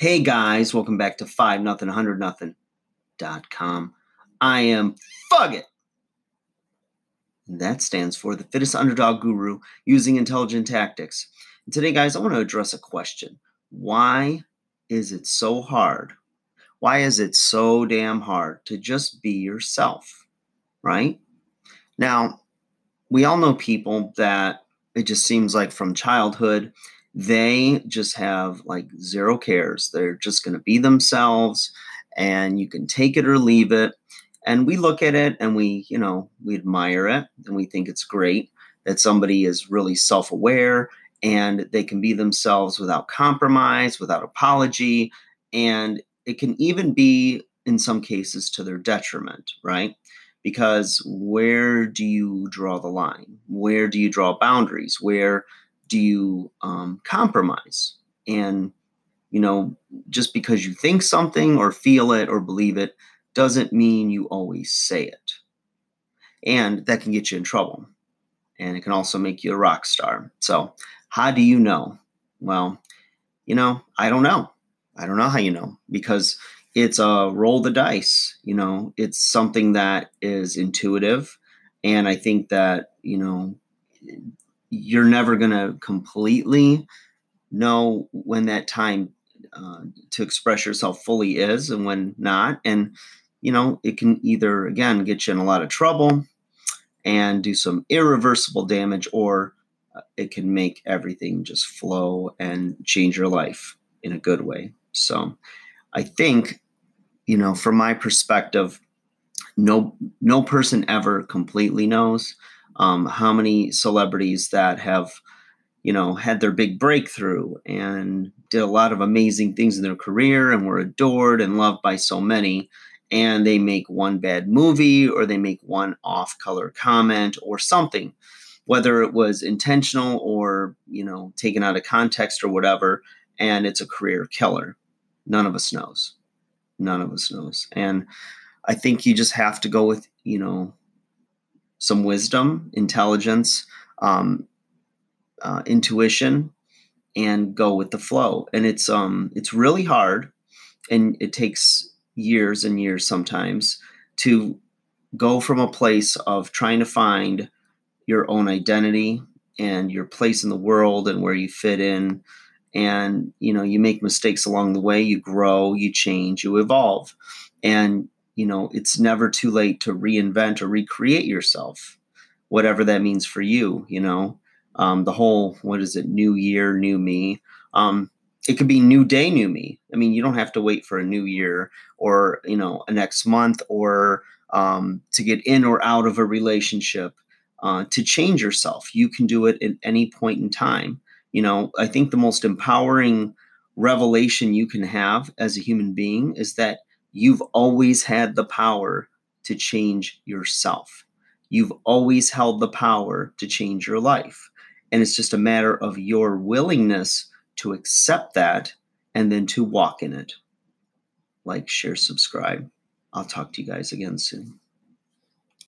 Hey guys, welcome back to 5 nothing 100 nothing dot com. I am Fugget. That stands for the fittest underdog guru using intelligent tactics. And today, guys, I want to address a question. Why is it so hard? Why is it so damn hard to just be yourself? Right? Now, we all know people that it just seems like from childhood they just have like zero cares. They're just going to be themselves and you can take it or leave it. And we look at it and we, you know, we admire it and we think it's great that somebody is really self aware and they can be themselves without compromise, without apology. And it can even be, in some cases, to their detriment, right? Because where do you draw the line? Where do you draw boundaries? Where do you um, compromise? And, you know, just because you think something or feel it or believe it doesn't mean you always say it. And that can get you in trouble. And it can also make you a rock star. So, how do you know? Well, you know, I don't know. I don't know how you know because it's a roll the dice. You know, it's something that is intuitive. And I think that, you know, you're never going to completely know when that time uh, to express yourself fully is and when not. And, you know, it can either, again, get you in a lot of trouble and do some irreversible damage, or uh, it can make everything just flow and change your life in a good way. So I think, you know, from my perspective, no no person ever completely knows um, how many celebrities that have you know had their big breakthrough and did a lot of amazing things in their career and were adored and loved by so many. And they make one bad movie or they make one off color comment or something whether it was intentional or you know taken out of context or whatever and it's a career killer. None of us knows. None of us knows. And i think you just have to go with you know some wisdom, intelligence, um, uh, intuition, and go with the flow. And it's um it's really hard, and it takes years and years sometimes to go from a place of trying to find your own identity and your place in the world and where you fit in and you know you make mistakes along the way you grow you change you evolve and you know, it's never too late to reinvent or recreate yourself, whatever that means for you, you know. Um, the whole, what is it, new year, new me. Um, it could be new day, new me. I mean, you don't have to wait for a new year or, you know, a next month or um, to get in or out of a relationship uh, to change yourself. You can do it at any point in time. You know, I think the most empowering revelation you can have as a human being is that You've always had the power to change yourself. You've always held the power to change your life. And it's just a matter of your willingness to accept that and then to walk in it. Like, share, subscribe. I'll talk to you guys again soon.